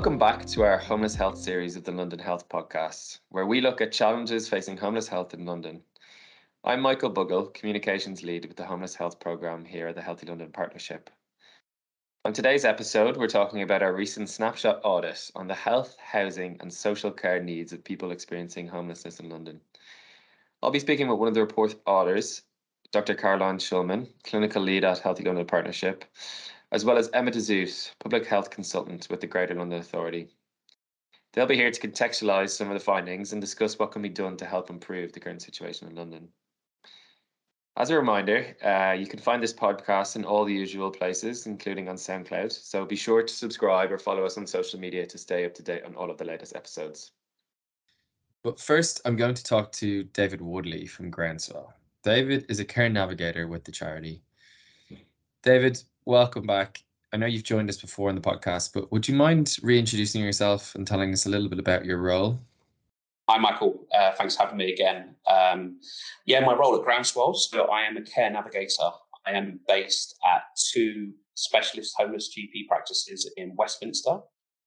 Welcome back to our Homeless Health series of the London Health Podcast, where we look at challenges facing homeless health in London. I'm Michael Bugle, Communications Lead with the Homeless Health Programme here at the Healthy London Partnership. On today's episode, we're talking about our recent snapshot audit on the health, housing, and social care needs of people experiencing homelessness in London. I'll be speaking with one of the report authors, Dr. Caroline Shulman, Clinical Lead at Healthy London Partnership, as well as Emma de Zoete, Public Health Consultant with the Greater London Authority. They'll be here to contextualise some of the findings and discuss what can be done to help improve the current situation in London. As a reminder, uh, you can find this podcast in all the usual places, including on SoundCloud. So be sure to subscribe or follow us on social media to stay up to date on all of the latest episodes. But first, I'm going to talk to David Woodley from Groundswell. David is a care navigator with the charity. David, welcome back. I know you've joined us before in the podcast, but would you mind reintroducing yourself and telling us a little bit about your role? Hi, Michael. Uh, thanks for having me again. Um, yeah, my role at Groundswell, so I am a care navigator. I am based at two specialist homeless GP practices in Westminster,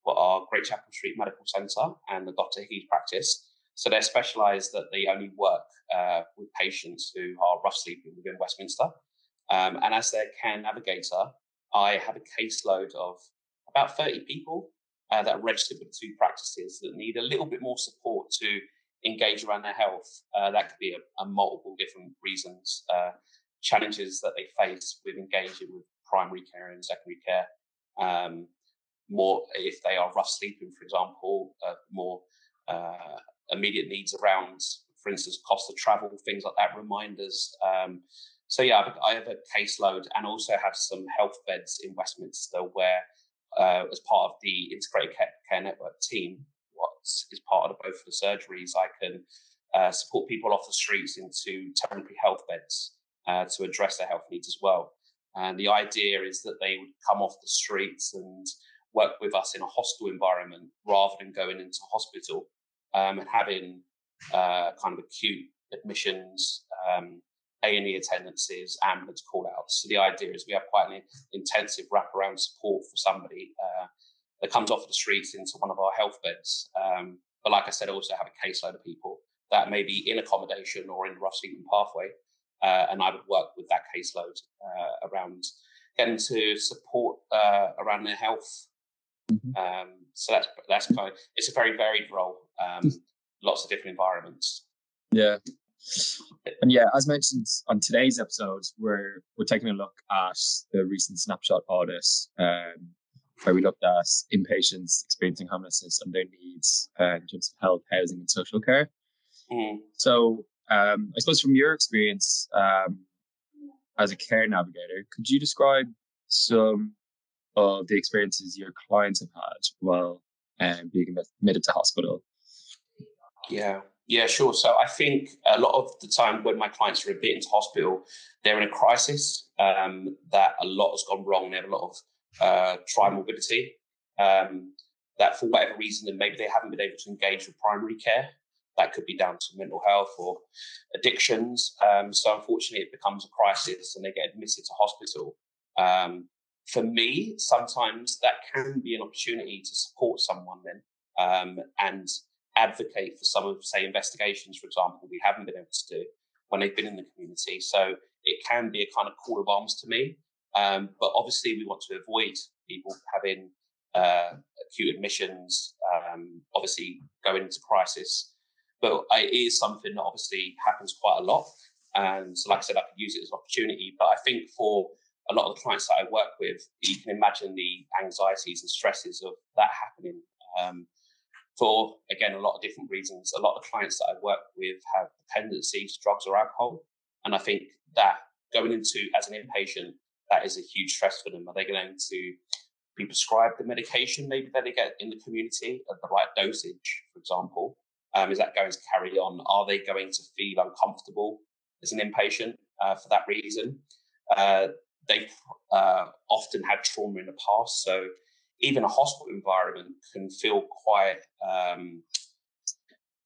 what are Great Chapel Street Medical Centre and the Dr. Hickey's practice. So they're specialised that they only work uh, with patients who are rough sleeping within Westminster. Um, and as their care navigator, I have a caseload of about 30 people uh, that are registered with two practices that need a little bit more support to engage around their health. Uh, that could be a, a multiple different reasons, uh, challenges that they face with engaging with primary care and secondary care. Um, more if they are rough sleeping, for example, uh, more uh, immediate needs around, for instance, cost of travel, things like that, reminders. Um, so yeah, I have a caseload and also have some health beds in Westminster where uh, as part of the integrated care network team, what is part of both the surgeries, I can uh, support people off the streets into temporary health beds uh, to address their health needs as well. And the idea is that they would come off the streets and work with us in a hostel environment rather than going into hospital um, and having uh, kind of acute admissions, um, a&E attendances, ambulance call-outs. So the idea is we have quite an intensive wraparound support for somebody uh, that comes off the streets into one of our health beds. Um, but like I said, I also have a caseload of people that may be in accommodation or in the rough sleeping pathway. Uh, and I would work with that caseload uh, around getting to support uh, around their health. Mm-hmm. Um, so that's that's kind of it's a very varied role, um, lots of different environments. Yeah, and yeah, as mentioned on today's episode, we're we're taking a look at the recent snapshot audit, um, where we looked at inpatients experiencing homelessness and their needs uh, in terms of health, housing, and social care. Mm. So, um, I suppose from your experience um, as a care navigator, could you describe some of the experiences your clients have had while um, being admitted to hospital? Yeah, yeah, sure. So I think a lot of the time when my clients are admitted into hospital, they're in a crisis. Um, that a lot has gone wrong. They have a lot of uh, trimorbidity. Um, that for whatever reason, and maybe they haven't been able to engage with primary care. That could be down to mental health or addictions. Um, so unfortunately, it becomes a crisis, and they get admitted to hospital. Um, for me, sometimes that can be an opportunity to support someone then um, and advocate for some of, say, investigations, for example, we haven't been able to do when they've been in the community. So it can be a kind of call of arms to me. Um, but obviously, we want to avoid people having uh, acute admissions, um, obviously going into crisis. But it is something that obviously happens quite a lot. And so, like I said, I could use it as an opportunity. But I think for a lot of the clients that I work with, you can imagine the anxieties and stresses of that happening. Um, for again a lot of different reasons. A lot of clients that I work with have dependencies, drugs or alcohol, and I think that going into as an inpatient, that is a huge stress for them. Are they going to be prescribed the medication maybe that they get in the community at the right dosage, for example? Um, is that going to carry on? Are they going to feel uncomfortable as an inpatient uh, for that reason? Uh, they've uh, often had trauma in the past, so even a hospital environment can feel quite um,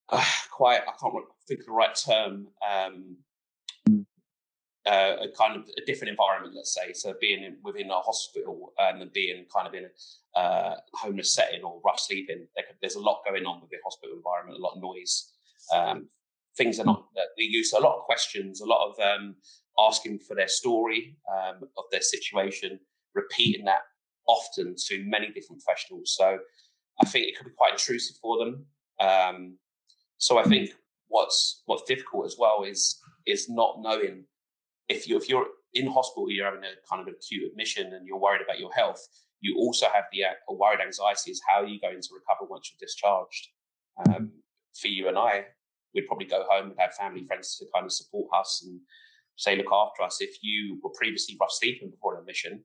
uh, quite I can't think of the right term um, uh, a kind of a different environment, let's say. So being in, within a hospital and being kind of in a uh, homeless setting or rough sleeping, there could, there's a lot going on within hospital environment, a lot of noise. Um, things are not, we use a lot of questions, a lot of um, asking for their story um, of their situation, repeating that often to many different professionals. So I think it could be quite intrusive for them. Um, so I think what's what's difficult as well is is not knowing if you if you're in hospital, you're having a kind of acute admission and you're worried about your health. You also have the uh, worried anxiety is how are you going to recover once you're discharged. Um, for you and I, we'd probably go home and have family friends to kind of support us and say look after us. If you were previously rough sleeping before an admission,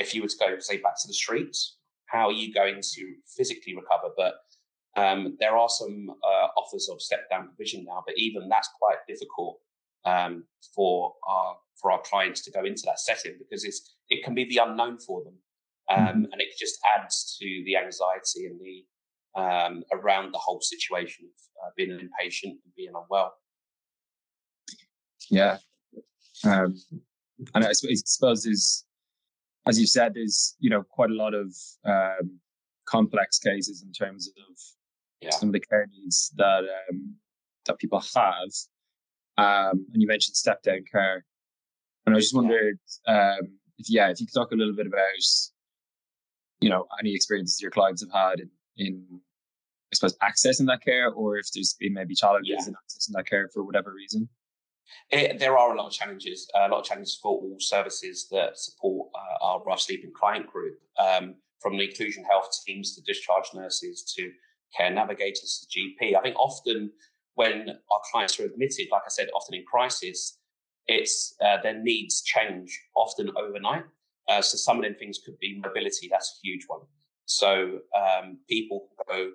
if you were to go say back to the streets, how are you going to physically recover? But um, there are some uh, offers of step down provision now, but even that's quite difficult um, for our for our clients to go into that setting because it's it can be the unknown for them, um, mm-hmm. and it just adds to the anxiety and the um, around the whole situation of uh, being an inpatient and being unwell. Yeah, um, and I suppose there's, as you said, there's you know quite a lot of um, complex cases in terms of yeah. some of the care needs that um, that people have. Um, and you mentioned step down care, and I just wondered um, if yeah, if you could talk a little bit about you know any experiences your clients have had in, in I suppose accessing that care, or if there's been maybe challenges yeah. in accessing that care for whatever reason. It, there are a lot of challenges, a lot of challenges for all services that support uh, our rough sleeping client group, um, from the inclusion health teams to discharge nurses to care navigators to GP. I think often when our clients are admitted, like I said, often in crisis, it's uh, their needs change often overnight. Uh, so some of them things could be mobility. That's a huge one. So um, people go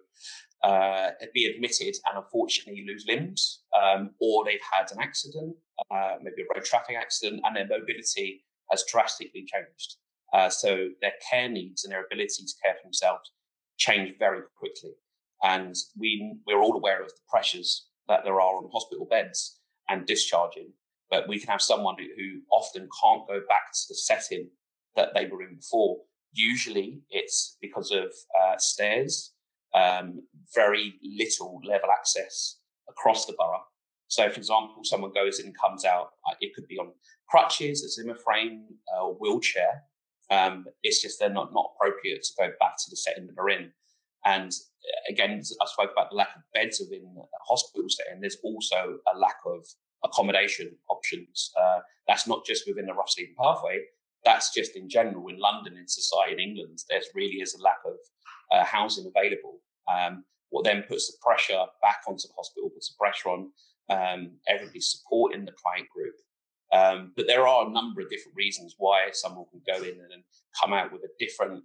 uh, be admitted and unfortunately lose limbs, um, or they've had an accident, uh, maybe a road traffic accident, and their mobility has drastically changed. Uh, so their care needs and their ability to care for themselves change very quickly. And we, we're all aware of the pressures that there are on hospital beds and discharging. But we can have someone who, who often can't go back to the setting that they were in before. Usually it's because of uh, stairs, um, very little level access across the borough. So, for example, someone goes in and comes out, uh, it could be on crutches, a Zimmer frame, a wheelchair. Um, it's just they're not, not appropriate to go back to the setting that they're in. And again, I spoke about the lack of beds within hospitals there, and there's also a lack of accommodation options. Uh, that's not just within the rough sleeping pathway. That's just in general in London, in society, in England. There really is a lack of uh, housing available. Um, what then puts the pressure back onto the hospital, puts the pressure on um, everybody supporting the client group. Um, but there are a number of different reasons why someone can go in and come out with a different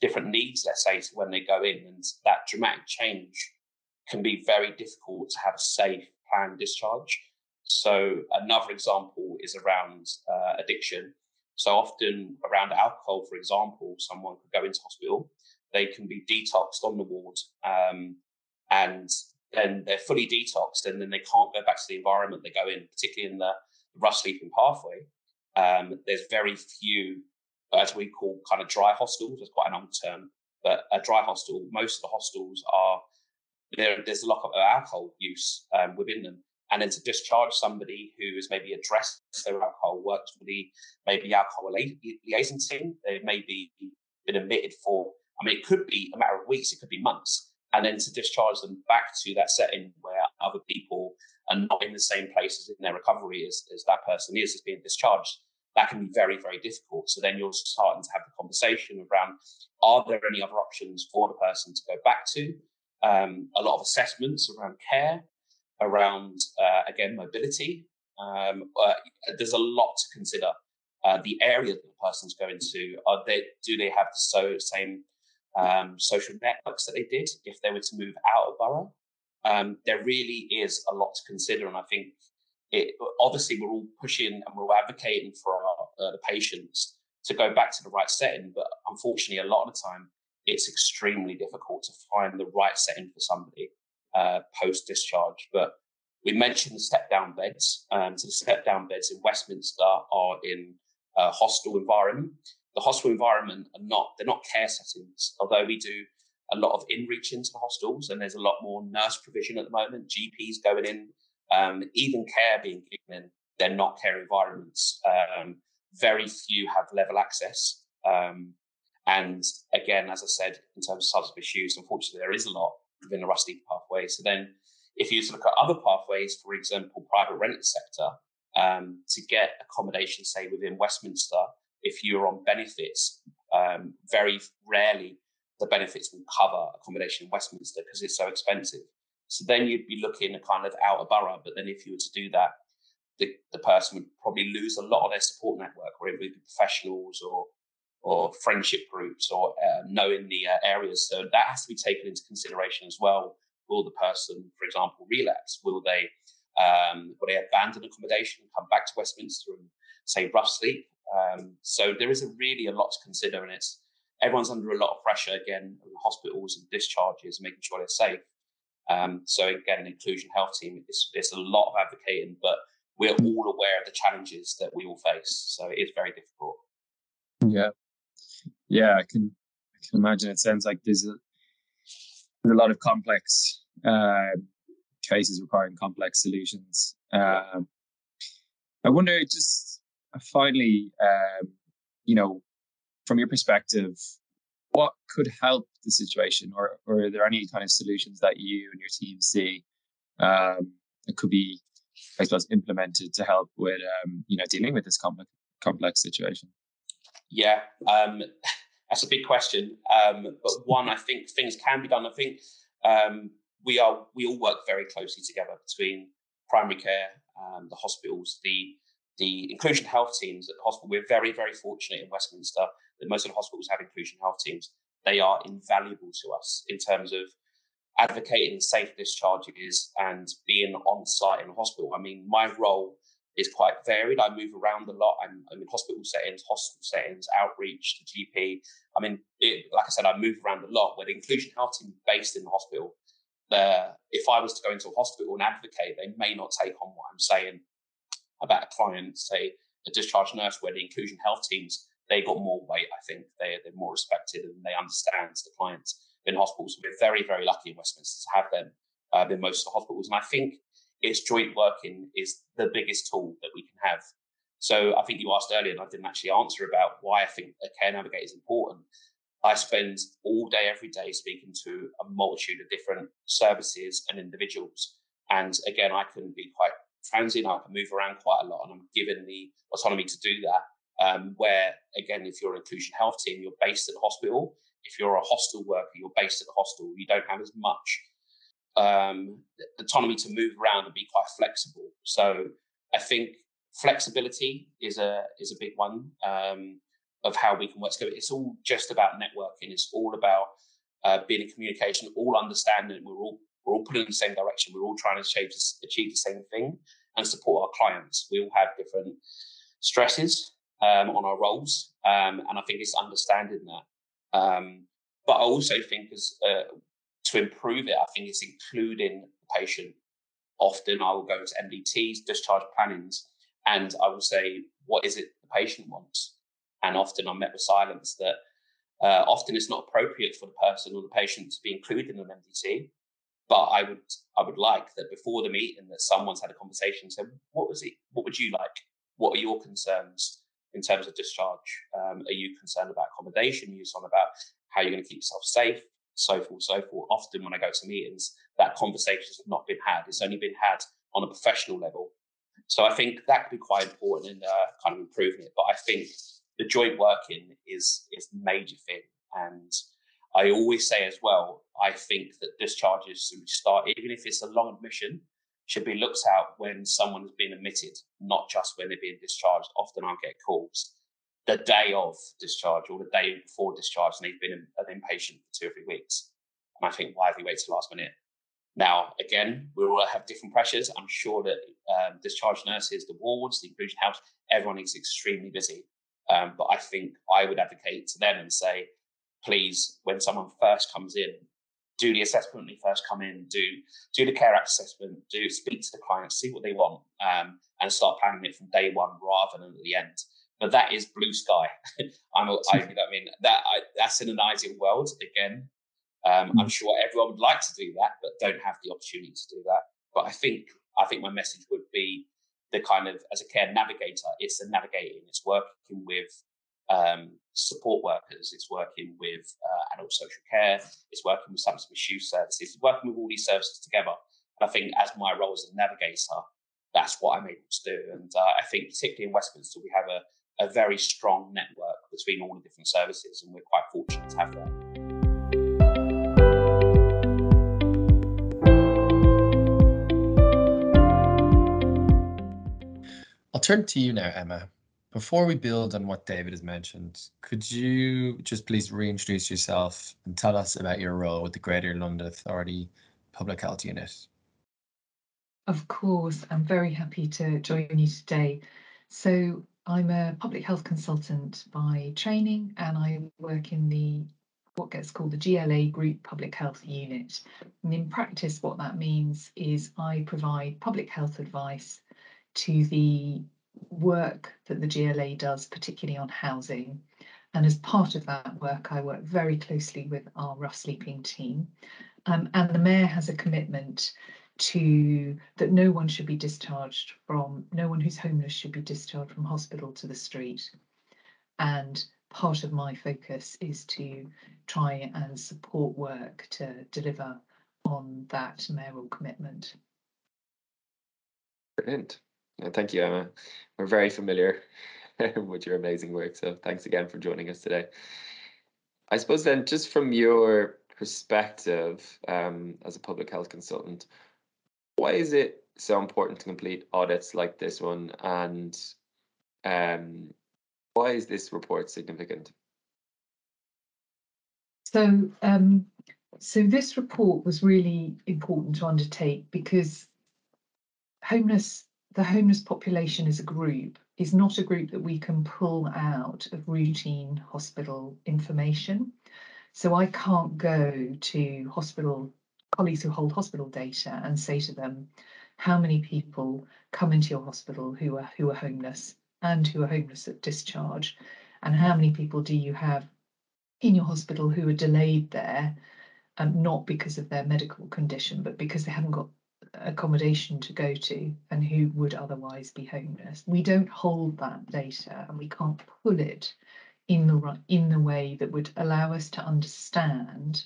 different needs, let's say, when they go in. And that dramatic change can be very difficult to have a safe planned discharge. So another example is around uh, addiction. So often around alcohol, for example, someone could go into hospital, they can be detoxed on the ward, um, and then they're fully detoxed, and then they can't go back to the environment they go in, particularly in the rough sleeping pathway. Um, there's very few as we call kind of dry hostels. It's quite an old term, but a dry hostel, most of the hostels are there. There's a lot of alcohol use um, within them, and then to discharge somebody who has maybe addressed their alcohol, works with the maybe alcohol liaison team, they may be been admitted for. I mean, it could be a matter of weeks, it could be months, and then to discharge them back to that setting where other people are not in the same places in their recovery as, as that person is, is being discharged that can be very, very difficult. So then you're starting to have the conversation around are there any other options for the person to go back to? Um, a lot of assessments around care, around, uh, again, mobility. Um, uh, there's a lot to consider. Uh, the area that the person's going to, are they, do they have the so, same um, social networks that they did if they were to move out of borough? Um, there really is a lot to consider. And I think it, obviously we're all pushing and we're all advocating for our uh, the patients to go back to the right setting, but unfortunately, a lot of the time it's extremely difficult to find the right setting for somebody uh, post discharge. But we mentioned the step down beds. Um, so the step down beds in Westminster are in a hostel environment. The hostel environment are not they're not care settings, although we do a lot of in reach into the hostels, and there's a lot more nurse provision at the moment. GPs going in, um, even care being given in. They're not care environments. Um, very few have level access. Um, and again, as I said, in terms of substance use, unfortunately, there is a lot within the rusty pathway. So then, if you look at other pathways, for example, private rented sector, um, to get accommodation, say within Westminster, if you're on benefits, um, very rarely the benefits will cover accommodation in Westminster because it's so expensive. So then you'd be looking at kind of outer borough. But then if you were to do that, the, the person would probably lose a lot of their support network, or it be professionals or or friendship groups or uh, knowing the uh, areas. So that has to be taken into consideration as well. Will the person, for example, relapse? Will they um, will they abandon accommodation, and come back to Westminster and say rough sleep? Um, so there is a really a lot to consider, and it's everyone's under a lot of pressure again. Hospitals and discharges, making sure they're safe. Um, so again, an inclusion health team, it's, it's a lot of advocating, but we're all aware of the challenges that we all face. So it is very difficult. Yeah, yeah, I can I can imagine. It sounds like there's a there's a lot of complex uh, cases requiring complex solutions. Um, I wonder, just finally, um, you know, from your perspective, what could help the situation, or, or are there any kind of solutions that you and your team see um, that could be, I suppose, implemented to help with, um, you know, dealing with this complex complex situation? Yeah, um, that's a big question. Um, but one, I think things can be done. I think um, we are we all work very closely together between primary care, um, the hospitals, the the inclusion health teams at the hospital. We're very very fortunate in Westminster that most of the hospitals have inclusion health teams. They are invaluable to us in terms of advocating safe discharges and being on site in the hospital. I mean, my role is quite varied. I move around a lot. I'm, I'm in hospital settings, hospital settings, outreach to GP. I mean, it, like I said, I move around a lot. Where the inclusion health team based in the hospital, uh, if I was to go into a hospital and advocate, they may not take on what I'm saying about a client, say a discharge nurse, where the inclusion health teams they got more weight. I think they they're more respected and they understand the clients in hospitals. We're very very lucky in Westminster to have them uh, in most of the hospitals, and I think it's joint working is the biggest tool that we can have. So I think you asked earlier, and I didn't actually answer about why I think a care navigator is important. I spend all day, every day speaking to a multitude of different services and individuals. And again, I can be quite transient. I can move around quite a lot, and I'm given the autonomy to do that. Um, where again, if you're an inclusion health team, you're based at the hospital. If you're a hostel worker, you're based at the hostel. You don't have as much um, autonomy to move around and be quite flexible. So I think flexibility is a is a big one um, of how we can work together. It's all just about networking. It's all about uh, being in communication, all understanding we're all we're all pulling in the same direction. We're all trying to achieve, achieve the same thing and support our clients. We all have different stresses um, on our roles, um, and I think it's understanding that. Um, but I also think as uh, to improve it, I think it's including the patient. Often I will go to MDTs, discharge plannings, and I will say, what is it the patient wants? And often I'm met with silence that uh, often it's not appropriate for the person or the patient to be included in an MDT. But I would I would like that before the meeting that someone's had a conversation and said, what was it? What would you like? What are your concerns in terms of discharge? Um, are you concerned about accommodation? Are you concerned about how you're going to keep yourself safe? So forth, so forth. Often when I go to meetings, that conversation has not been had. It's only been had on a professional level. So I think that could be quite important in uh, kind of improving it. But I think the joint working is is major thing. And I always say as well, I think that discharges should start, even if it's a long admission, should be looked at when someone has been admitted, not just when they're being discharged. Often I get calls the day of discharge or the day before discharge and they've been an inpatient for two or three weeks. And I think, why have you waited till last minute? Now, again, we all have different pressures. I'm sure that um, discharge nurses, the wards, the inclusion house, everyone is extremely busy. Um, but I think I would advocate to them and say, please, when someone first comes in, do the assessment when they first come in, do do the care assessment, do speak to the client, see what they want, um, and start planning it from day one rather than at the end. But that is blue sky. I'm, I, you know, I mean, that I, that's in an ideal world. Again, um, I'm mm. sure everyone would like to do that, but don't have the opportunity to do that. But I think I think my message would be the kind of as a care navigator, it's the navigating, it's working with um, support workers, it's working with uh, adult social care, it's working with substance misuse services, it's working with all these services together. And I think as my role as a navigator, that's what I'm able to do. And uh, I think particularly in Westminster, we have a, a very strong network between all the different services, and we're quite fortunate to have that. I'll turn to you now, Emma. Before we build on what David has mentioned, could you just please reintroduce yourself and tell us about your role with the Greater London Authority Public Health Unit? Of course, I'm very happy to join you today. So, I'm a public health consultant by training and I work in the what gets called the GLA Group Public Health Unit. And in practice, what that means is I provide public health advice to the work that the GLA does, particularly on housing. And as part of that work, I work very closely with our rough sleeping team. Um, and the mayor has a commitment to that no one should be discharged from, no one who's homeless should be discharged from hospital to the street. And part of my focus is to try and support work to deliver on that mayoral commitment. Brilliant. Thank you, Emma. We're very familiar with your amazing work. So thanks again for joining us today. I suppose then, just from your perspective um, as a public health consultant, why is it so important to complete audits like this one? And um, why is this report significant? So, um, so this report was really important to undertake because homeless the homeless population as a group is not a group that we can pull out of routine hospital information. So I can't go to hospital colleagues who hold hospital data and say to them, how many people come into your hospital who are who are homeless and who are homeless at discharge, and how many people do you have in your hospital who are delayed there, um, not because of their medical condition, but because they haven't got accommodation to go to and who would otherwise be homeless. We don't hold that data and we can't pull it in the in the way that would allow us to understand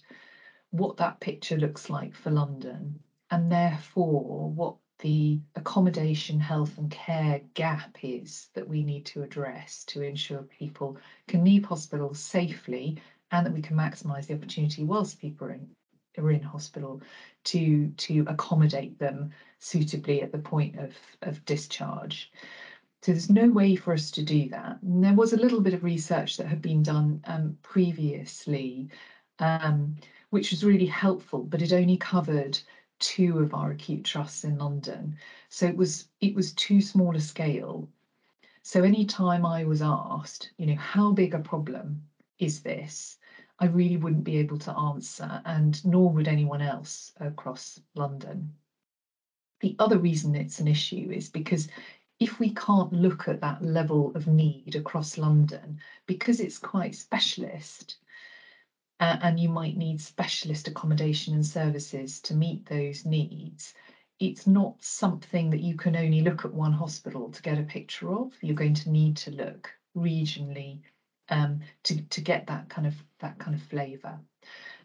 what that picture looks like for London and therefore what the accommodation, health and care gap is that we need to address to ensure people can leave hospital safely and that we can maximise the opportunity whilst people are in, are in hospital to to accommodate them suitably at the point of, of discharge. So there's no way for us to do that. And there was a little bit of research that had been done um, previously, um, which was really helpful, but it only covered two of our acute trusts in London. So it was it was too small a scale. So any time I was asked, you know, how big a problem is this? I really wouldn't be able to answer, and nor would anyone else across London. The other reason it's an issue is because if we can't look at that level of need across London, because it's quite specialist, uh, and you might need specialist accommodation and services to meet those needs, it's not something that you can only look at one hospital to get a picture of. You're going to need to look regionally um, to, to get that kind of that kind of flavour.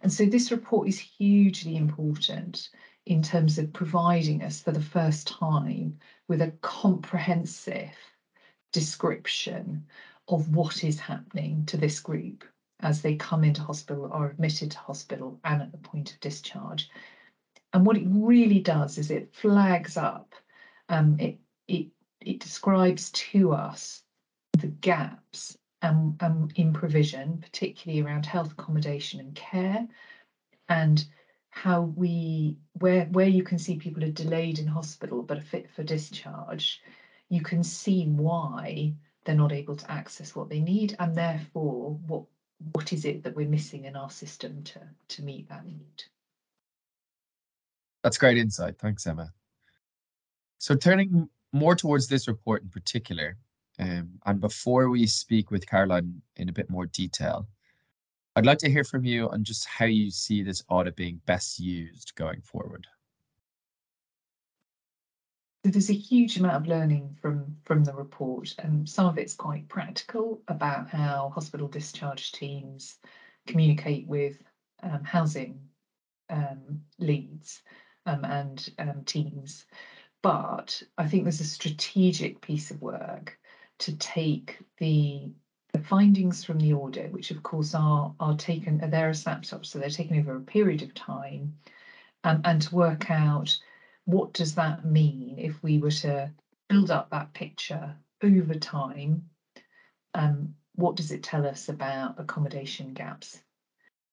And so this report is hugely important in terms of providing us for the first time with a comprehensive description of what is happening to this group as they come into hospital or admitted to hospital and at the point of discharge. And what it really does is it flags up, um, it, it, it describes to us the gaps um, um, in provision, particularly around health accommodation and care, and how we where where you can see people are delayed in hospital but are fit for discharge, you can see why they're not able to access what they need, and therefore what what is it that we're missing in our system to to meet that need. That's great insight. Thanks, Emma. So, turning more towards this report in particular, um, and before we speak with Caroline in a bit more detail, I'd like to hear from you on just how you see this audit being best used going forward. There's a huge amount of learning from from the report and some of it's quite practical about how hospital discharge teams communicate with um, housing um, leads um, and um, teams. But i think there's a strategic piece of work to take the the findings from the audit which of course are are taken they're a snapshot so they're taken over a period of time um, and to work out what does that mean if we were to build up that picture over time? Um, what does it tell us about accommodation gaps?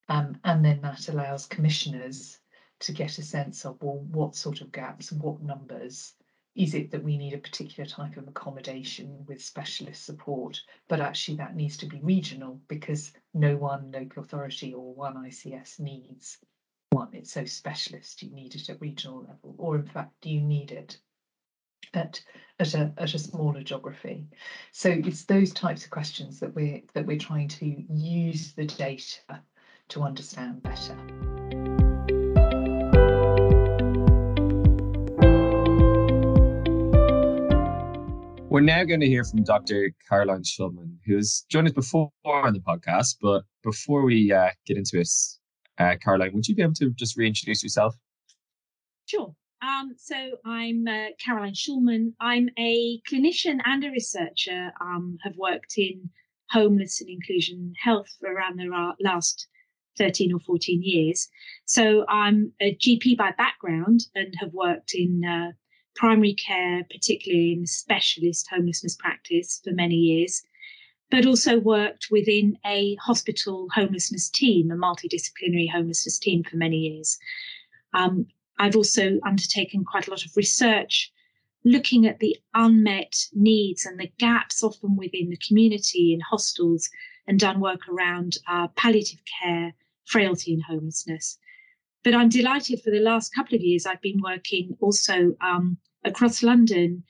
Um, and then that allows commissioners to get a sense of, well, what sort of gaps, what numbers, is it that we need a particular type of accommodation with specialist support, but actually that needs to be regional because no one local authority or one ICS needs one, it's so specialist, you need it at regional level, or in fact, do you need it at at a at a smaller geography? So it's those types of questions that we're that we're trying to use the data to understand better. We're now going to hear from Dr. Caroline Shulman, who's joined us before on the podcast. But before we uh, get into it, uh, Caroline, would you be able to just reintroduce yourself? Sure. Um, so I'm uh, Caroline Shulman. I'm a clinician and a researcher. Um, have worked in homeless and inclusion health for around the last 13 or 14 years. So I'm a GP by background and have worked in uh, primary care, particularly in specialist homelessness practice for many years but also worked within a hospital homelessness team, a multidisciplinary homelessness team for many years. Um, I've also undertaken quite a lot of research looking at the unmet needs and the gaps often within the community in hostels and done work around uh, palliative care, frailty, and homelessness. But I'm delighted for the last couple of years, I've been working also um, across London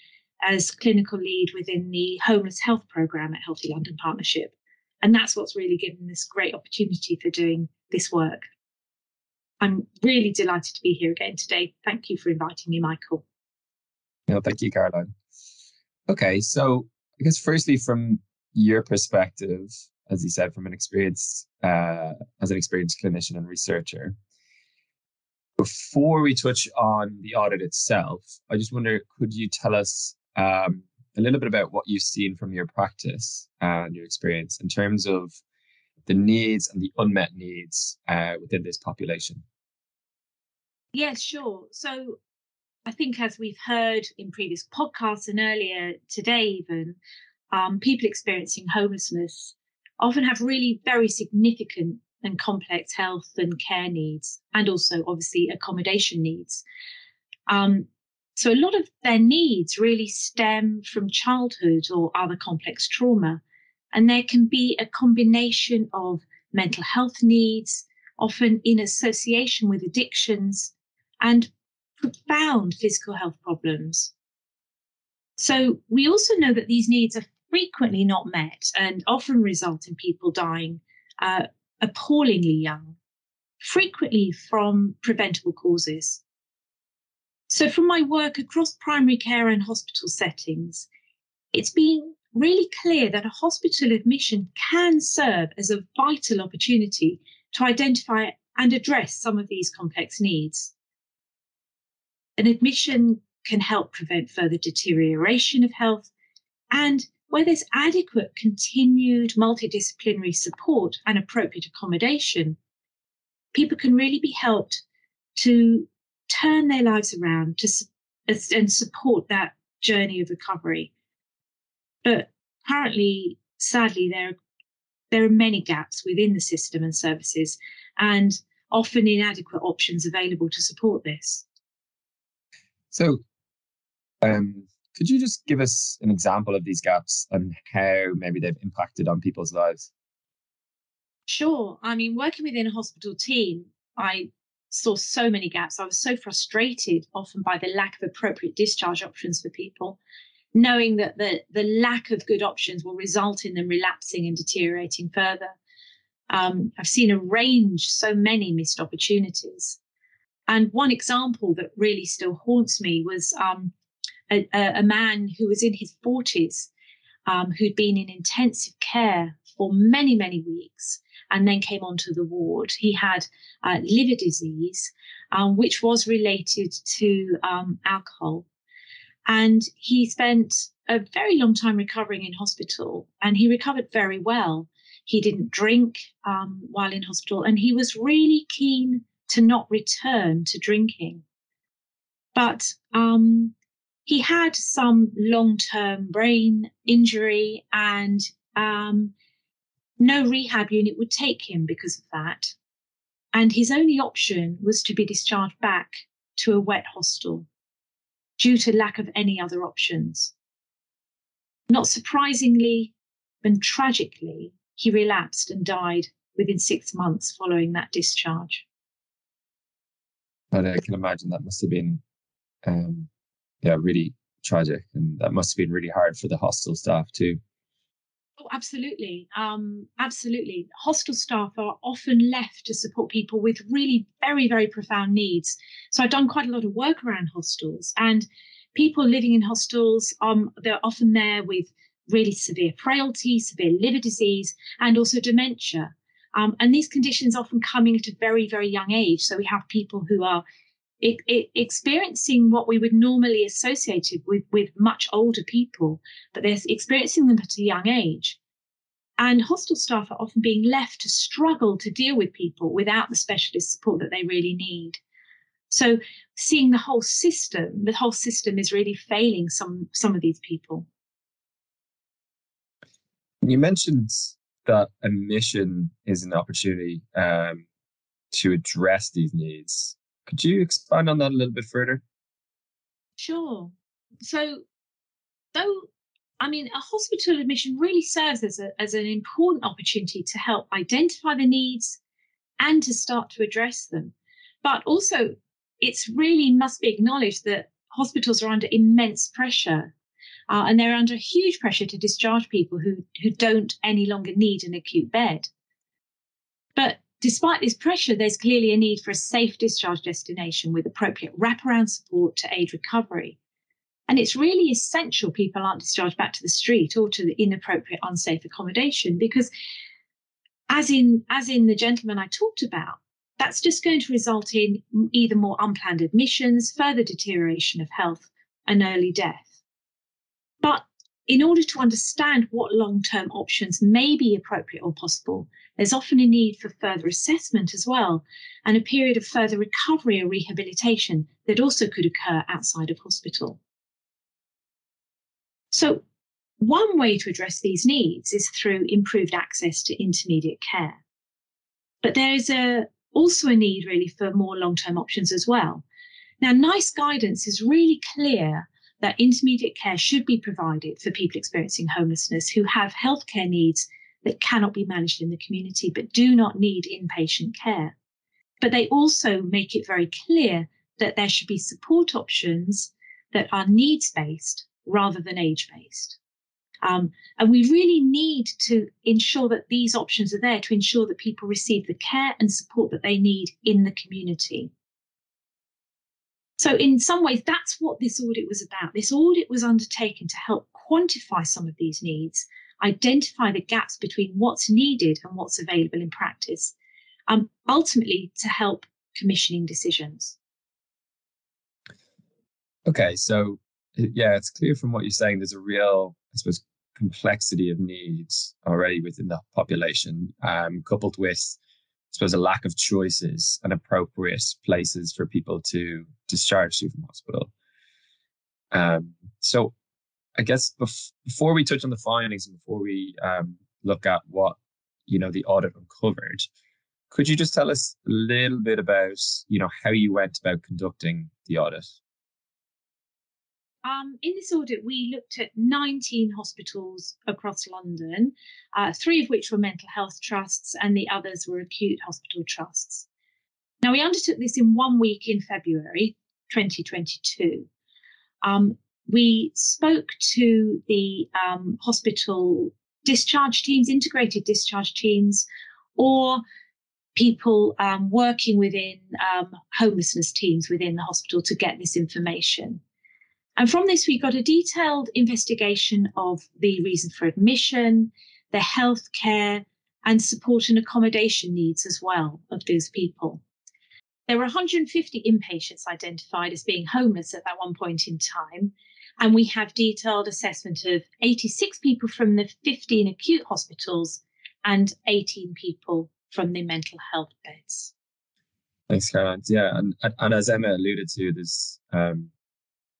as clinical lead within the homeless health program at Healthy London Partnership. And that's what's really given this great opportunity for doing this work. I'm really delighted to be here again today. Thank you for inviting me, Michael. No, thank you, Caroline. Okay, so I guess firstly, from your perspective, as you said, from an experience uh, as an experienced clinician and researcher, before we touch on the audit itself, I just wonder, could you tell us um, a little bit about what you've seen from your practice and your experience in terms of the needs and the unmet needs uh, within this population. Yes, sure. So I think, as we've heard in previous podcasts and earlier today, even, um, people experiencing homelessness often have really very significant and complex health and care needs, and also obviously accommodation needs. Um, so a lot of their needs really stem from childhood or other complex trauma. And there can be a combination of mental health needs, often in association with addictions and profound physical health problems. So we also know that these needs are frequently not met and often result in people dying uh, appallingly young, frequently from preventable causes. So, from my work across primary care and hospital settings, it's been really clear that a hospital admission can serve as a vital opportunity to identify and address some of these complex needs. An admission can help prevent further deterioration of health, and where there's adequate continued multidisciplinary support and appropriate accommodation, people can really be helped to turn their lives around to and support that journey of recovery. But currently, sadly, there are there are many gaps within the system and services, and often inadequate options available to support this. So, um, could you just give us an example of these gaps and how maybe they've impacted on people's lives? Sure. I mean, working within a hospital team, I saw so many gaps. I was so frustrated often by the lack of appropriate discharge options for people, knowing that the, the lack of good options will result in them relapsing and deteriorating further. Um, I've seen a range, so many missed opportunities. And one example that really still haunts me was um, a, a, man who was in his 40s um, who'd been in intensive care for many, many weeks and then came onto the ward. He had uh, liver disease, um, which was related to um, alcohol. And he spent a very long time recovering in hospital and he recovered very well. He didn't drink um, while in hospital and he was really keen to not return to drinking. But um, he had some long term brain injury and um, no rehab unit would take him because of that. And his only option was to be discharged back to a wet hostel due to lack of any other options. Not surprisingly and tragically, he relapsed and died within six months following that discharge. But I can imagine that must have been um, yeah, really tragic. And that must have been really hard for the hostel staff too. Oh, absolutely. Um, absolutely. Hostel staff are often left to support people with really very, very profound needs. So I've done quite a lot of work around hostels and people living in hostels, um, they're often there with really severe frailty, severe liver disease, and also dementia. Um, and these conditions often coming at a very, very young age. So we have people who are it, it, experiencing what we would normally associate with, with much older people, but they're experiencing them at a young age. And hostel staff are often being left to struggle to deal with people without the specialist support that they really need. So seeing the whole system, the whole system is really failing some some of these people. You mentioned that admission is an opportunity um, to address these needs. Could you expand on that a little bit further? Sure. So, though, I mean, a hospital admission really serves as, a, as an important opportunity to help identify the needs and to start to address them. But also, it's really must be acknowledged that hospitals are under immense pressure uh, and they're under huge pressure to discharge people who, who don't any longer need an acute bed. But Despite this pressure, there's clearly a need for a safe discharge destination with appropriate wraparound support to aid recovery. And it's really essential people aren't discharged back to the street or to the inappropriate, unsafe accommodation because, as in as in the gentleman I talked about, that's just going to result in either more unplanned admissions, further deterioration of health, and early death. But in order to understand what long term options may be appropriate or possible, there's often a need for further assessment as well, and a period of further recovery or rehabilitation that also could occur outside of hospital. So, one way to address these needs is through improved access to intermediate care. But there is a, also a need really for more long term options as well. Now, NICE guidance is really clear that intermediate care should be provided for people experiencing homelessness who have healthcare needs that cannot be managed in the community but do not need inpatient care. But they also make it very clear that there should be support options that are needs based rather than age based. Um, and we really need to ensure that these options are there to ensure that people receive the care and support that they need in the community. So, in some ways, that's what this audit was about. This audit was undertaken to help quantify some of these needs identify the gaps between what's needed and what's available in practice, and ultimately to help commissioning decisions. Okay, so yeah, it's clear from what you're saying there's a real, I suppose, complexity of needs already within the population, um, coupled with, I suppose, a lack of choices and appropriate places for people to discharge from hospital. Um, so I guess bef- before we touch on the findings and before we um, look at what you know the audit uncovered, could you just tell us a little bit about you know how you went about conducting the audit? Um, in this audit, we looked at 19 hospitals across London, uh, three of which were mental health trusts, and the others were acute hospital trusts. Now, we undertook this in one week in February 2022. Um, we spoke to the um, hospital discharge teams, integrated discharge teams, or people um, working within um, homelessness teams within the hospital to get this information. And from this, we got a detailed investigation of the reason for admission, the health care, and support and accommodation needs as well of those people. There were 150 inpatients identified as being homeless at that one point in time. And we have detailed assessment of 86 people from the 15 acute hospitals and 18 people from the mental health beds. Thanks, Caroline. Yeah, and and as Emma alluded to, there's um,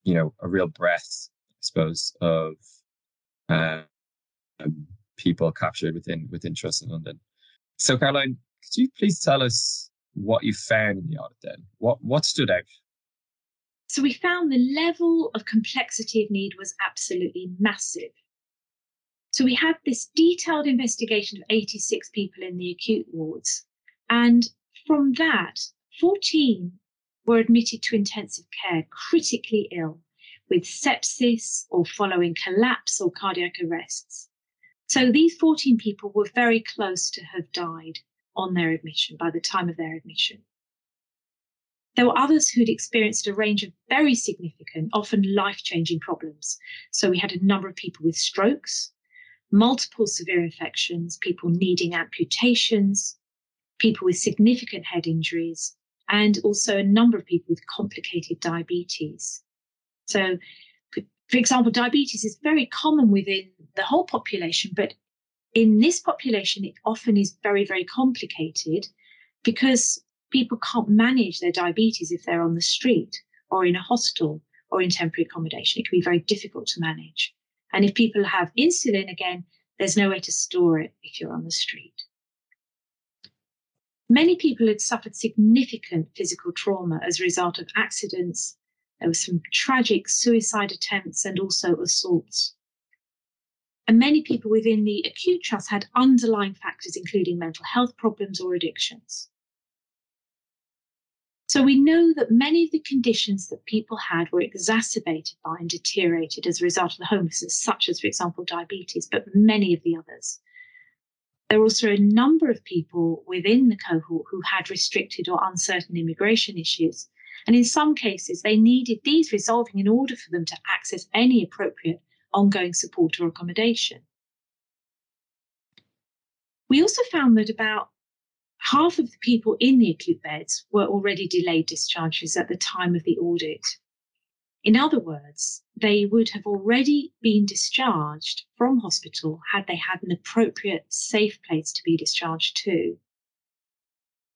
you know a real breadth, I suppose, of um, people captured within within Trust in London. So, Caroline, could you please tell us what you found in the audit? Then, what what stood out? So we found the level of complexity of need was absolutely massive. So we had this detailed investigation of 86 people in the acute wards. And from that, 14 were admitted to intensive care, critically ill, with sepsis or following collapse or cardiac arrests. So these 14 people were very close to have died on their admission by the time of their admission. There were others who'd experienced a range of very significant, often life changing problems. So we had a number of people with strokes, multiple severe infections, people needing amputations, people with significant head injuries, and also a number of people with complicated diabetes. So, for example, diabetes is very common within the whole population, but in this population, it often is very, very complicated because people can't manage their diabetes if they're on the street or in a hostel or in temporary accommodation. It can be very difficult to manage. And if people have insulin, again, there's no way to store it if you're on the street. Many people had suffered significant physical trauma as a result of accidents. There were some tragic suicide attempts and also assaults. And many people within the acute trust had underlying factors, including mental health problems or addictions. So we know that many of the conditions that people had were exacerbated by and deteriorated as a result of the homelessness, such as, for example, diabetes, but many of the others. There were also a number of people within the cohort who had restricted or uncertain immigration issues. And in some cases, they needed these resolving in order for them to access any appropriate ongoing support or accommodation. We also found that about half of the people in the acute beds were already delayed discharges at the time of the audit. In other words, they would have already been discharged from hospital had they had an appropriate, safe place to be discharged to.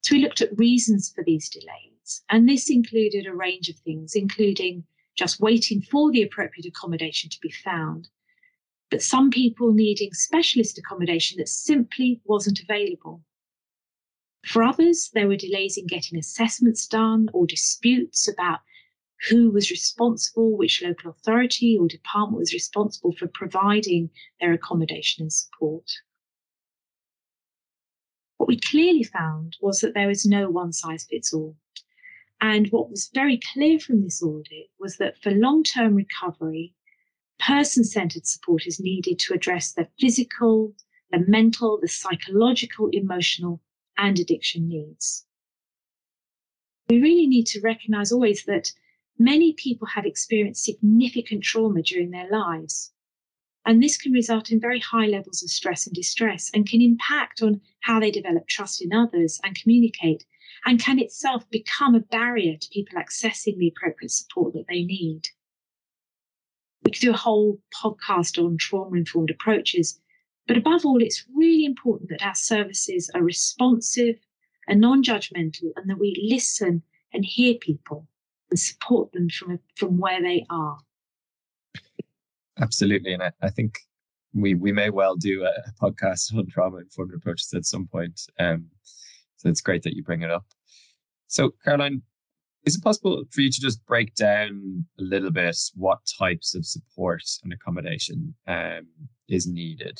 So we looked at reasons for these delays, and this included a range of things, including just waiting for the appropriate accommodation to be found, but some people needing specialist accommodation that simply wasn't available. For others, there were delays in getting assessments done or disputes about who was responsible, which local authority or department was responsible for providing their accommodation and support. What we clearly found was that there is no one size fits all. And what was very clear from this audit was that for long term recovery, person centered support is needed to address the physical, the mental, the psychological, emotional, and addiction needs. We really need to recognize always that many people have experienced significant trauma during their lives. And this can result in very high levels of stress and distress and can impact on how they develop trust in others and communicate, and can itself become a barrier to people accessing the appropriate support that they need. We could do a whole podcast on trauma informed approaches, but above all, it's really important that our services are responsive and non judgmental and that we listen and hear people and support them from, from where they are. Absolutely. And I, I think we, we may well do a, a podcast on trauma informed approaches at some point. Um, so it's great that you bring it up. So, Caroline, is it possible for you to just break down a little bit what types of support and accommodation um, is needed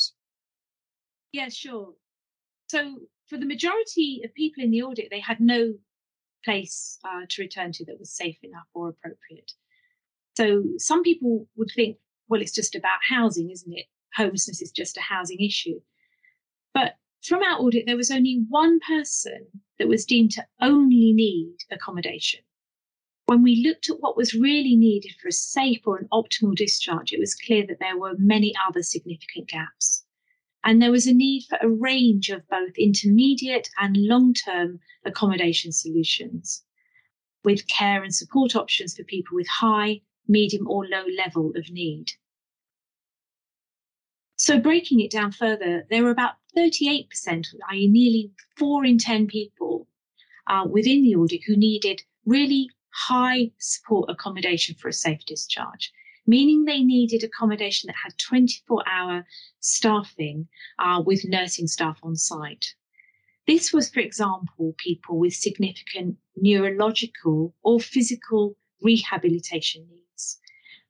yeah, sure. So for the majority of people in the audit, they had no place uh, to return to that was safe enough or appropriate. So some people would think, well, it's just about housing, isn't it? Homelessness is just a housing issue. But from our audit, there was only one person that was deemed to only need accommodation. When we looked at what was really needed for a safe or an optimal discharge, it was clear that there were many other significant gaps. And there was a need for a range of both intermediate and long term accommodation solutions with care and support options for people with high, medium, or low level of need. So, breaking it down further, there were about 38%, i.e., nearly four in 10 people uh, within the audit who needed really high support accommodation for a safe discharge meaning they needed accommodation that had 24 hour staffing uh, with nursing staff on site. This was, for example, people with significant neurological or physical rehabilitation needs,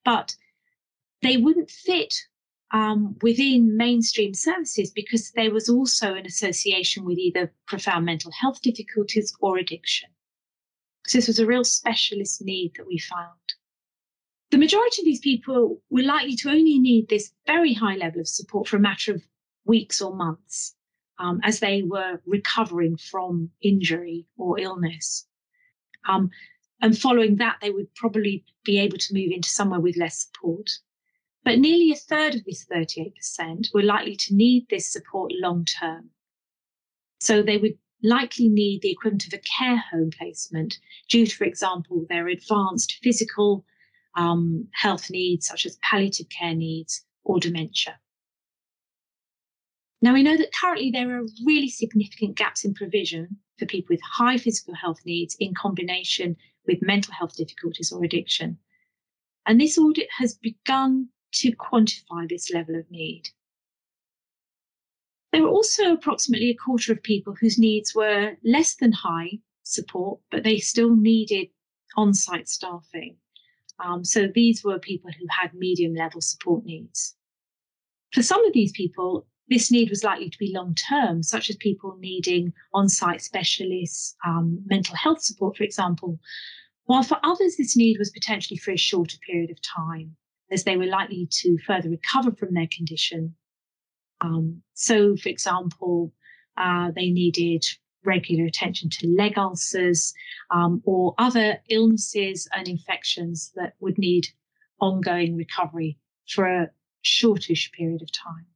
but they wouldn't fit um, within mainstream services because there was also an association with either profound mental health difficulties or addiction. So this was a real specialist need that we found. The majority of these people were likely to only need this very high level of support for a matter of weeks or months um, as they were recovering from injury or illness. Um, and following that, they would probably be able to move into somewhere with less support. But nearly a third of this 38% were likely to need this support long term. So they would likely need the equivalent of a care home placement due to, for example, their advanced physical um, health needs such as palliative care needs or dementia. Now, we know that currently there are really significant gaps in provision for people with high physical health needs in combination with mental health difficulties or addiction. And this audit has begun to quantify this level of need. There were also approximately a quarter of people whose needs were less than high support, but they still needed on site staffing. Um, so these were people who had medium level support needs. For some of these people, this need was likely to be long term, such as people needing on site specialists, um, mental health support, for example, while for others, this need was potentially for a shorter period of time, as they were likely to further recover from their condition. Um, so, for example, uh, they needed regular attention to leg ulcers um, or other illnesses and infections that would need ongoing recovery for a shortish period of time.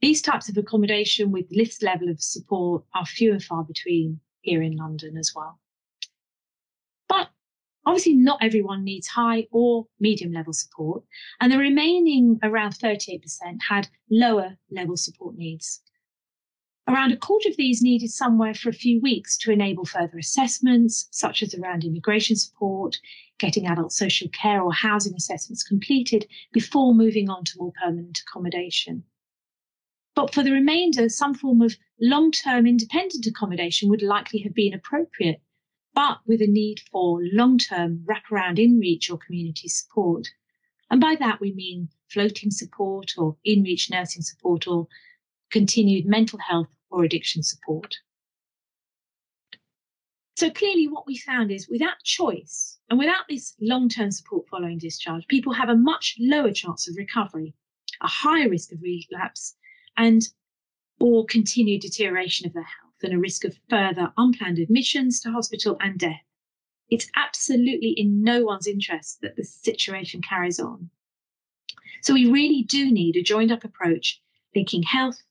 These types of accommodation with this level of support are few and far between here in London as well. But obviously, not everyone needs high or medium level support, and the remaining around 38% had lower level support needs. Around a quarter of these needed somewhere for a few weeks to enable further assessments, such as around immigration support, getting adult social care or housing assessments completed before moving on to more permanent accommodation. But for the remainder, some form of long term independent accommodation would likely have been appropriate, but with a need for long term wraparound in reach or community support. And by that we mean floating support or in reach nursing support or continued mental health or addiction support. So clearly, what we found is without choice and without this long term support following discharge, people have a much lower chance of recovery, a higher risk of relapse, and or continued deterioration of their health, and a risk of further unplanned admissions to hospital and death. It's absolutely in no one's interest that the situation carries on. So we really do need a joined up approach linking health,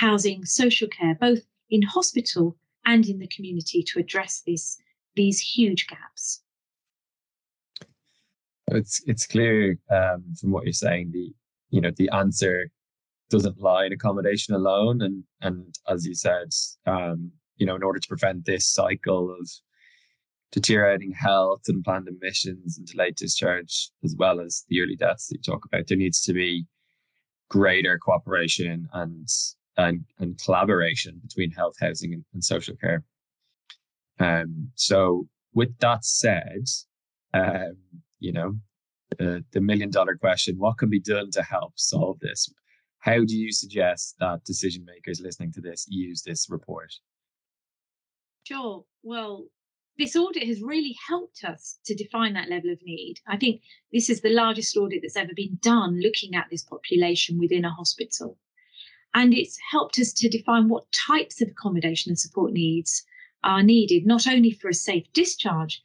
housing, social care, both in hospital and in the community to address this, these huge gaps. It's it's clear um, from what you're saying the you know the answer doesn't lie in accommodation alone, and and as you said, um, you know in order to prevent this cycle of deteriorating health and planned admissions and delayed discharge, as well as the early deaths that you talk about, there needs to be greater cooperation and and, and collaboration between health, housing, and, and social care. Um, so, with that said, um, you know, the, the million dollar question what can be done to help solve this? How do you suggest that decision makers listening to this use this report? Sure. Well, this audit has really helped us to define that level of need. I think this is the largest audit that's ever been done looking at this population within a hospital. And it's helped us to define what types of accommodation and support needs are needed, not only for a safe discharge,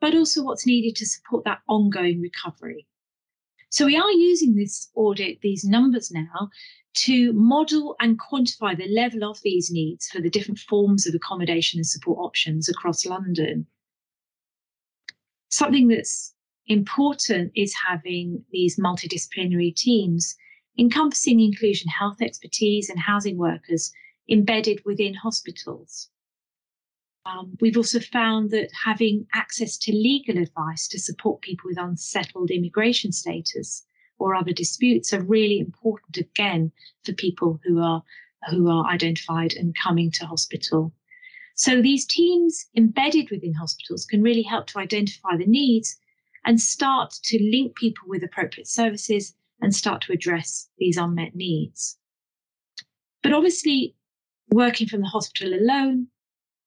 but also what's needed to support that ongoing recovery. So we are using this audit, these numbers now, to model and quantify the level of these needs for the different forms of accommodation and support options across London. Something that's important is having these multidisciplinary teams encompassing inclusion health expertise and housing workers embedded within hospitals. Um, we've also found that having access to legal advice to support people with unsettled immigration status or other disputes are really important again for people who are who are identified and coming to hospital. So these teams embedded within hospitals can really help to identify the needs and start to link people with appropriate services and start to address these unmet needs. But obviously, working from the hospital alone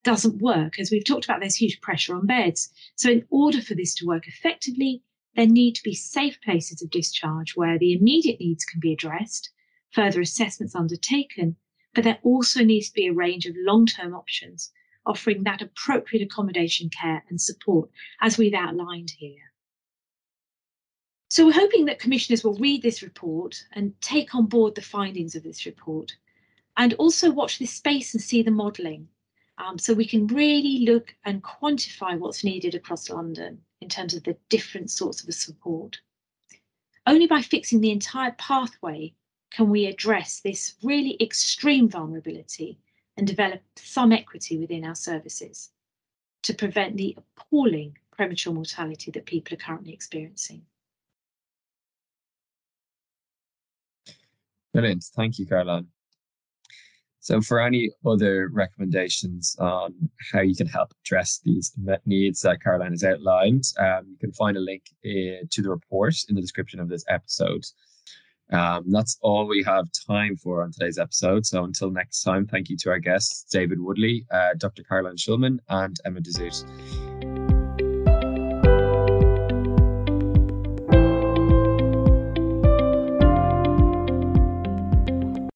doesn't work. As we've talked about, there's huge pressure on beds. So, in order for this to work effectively, there need to be safe places of discharge where the immediate needs can be addressed, further assessments undertaken, but there also needs to be a range of long term options offering that appropriate accommodation care and support, as we've outlined here. So, we're hoping that commissioners will read this report and take on board the findings of this report, and also watch this space and see the modelling um, so we can really look and quantify what's needed across London in terms of the different sorts of support. Only by fixing the entire pathway can we address this really extreme vulnerability and develop some equity within our services to prevent the appalling premature mortality that people are currently experiencing. Brilliant. Thank you, Caroline. So, for any other recommendations on how you can help address these needs that Caroline has outlined, um, you can find a link uh, to the report in the description of this episode. Um, that's all we have time for on today's episode. So, until next time, thank you to our guests, David Woodley, uh, Dr. Caroline Shulman, and Emma de Zoete.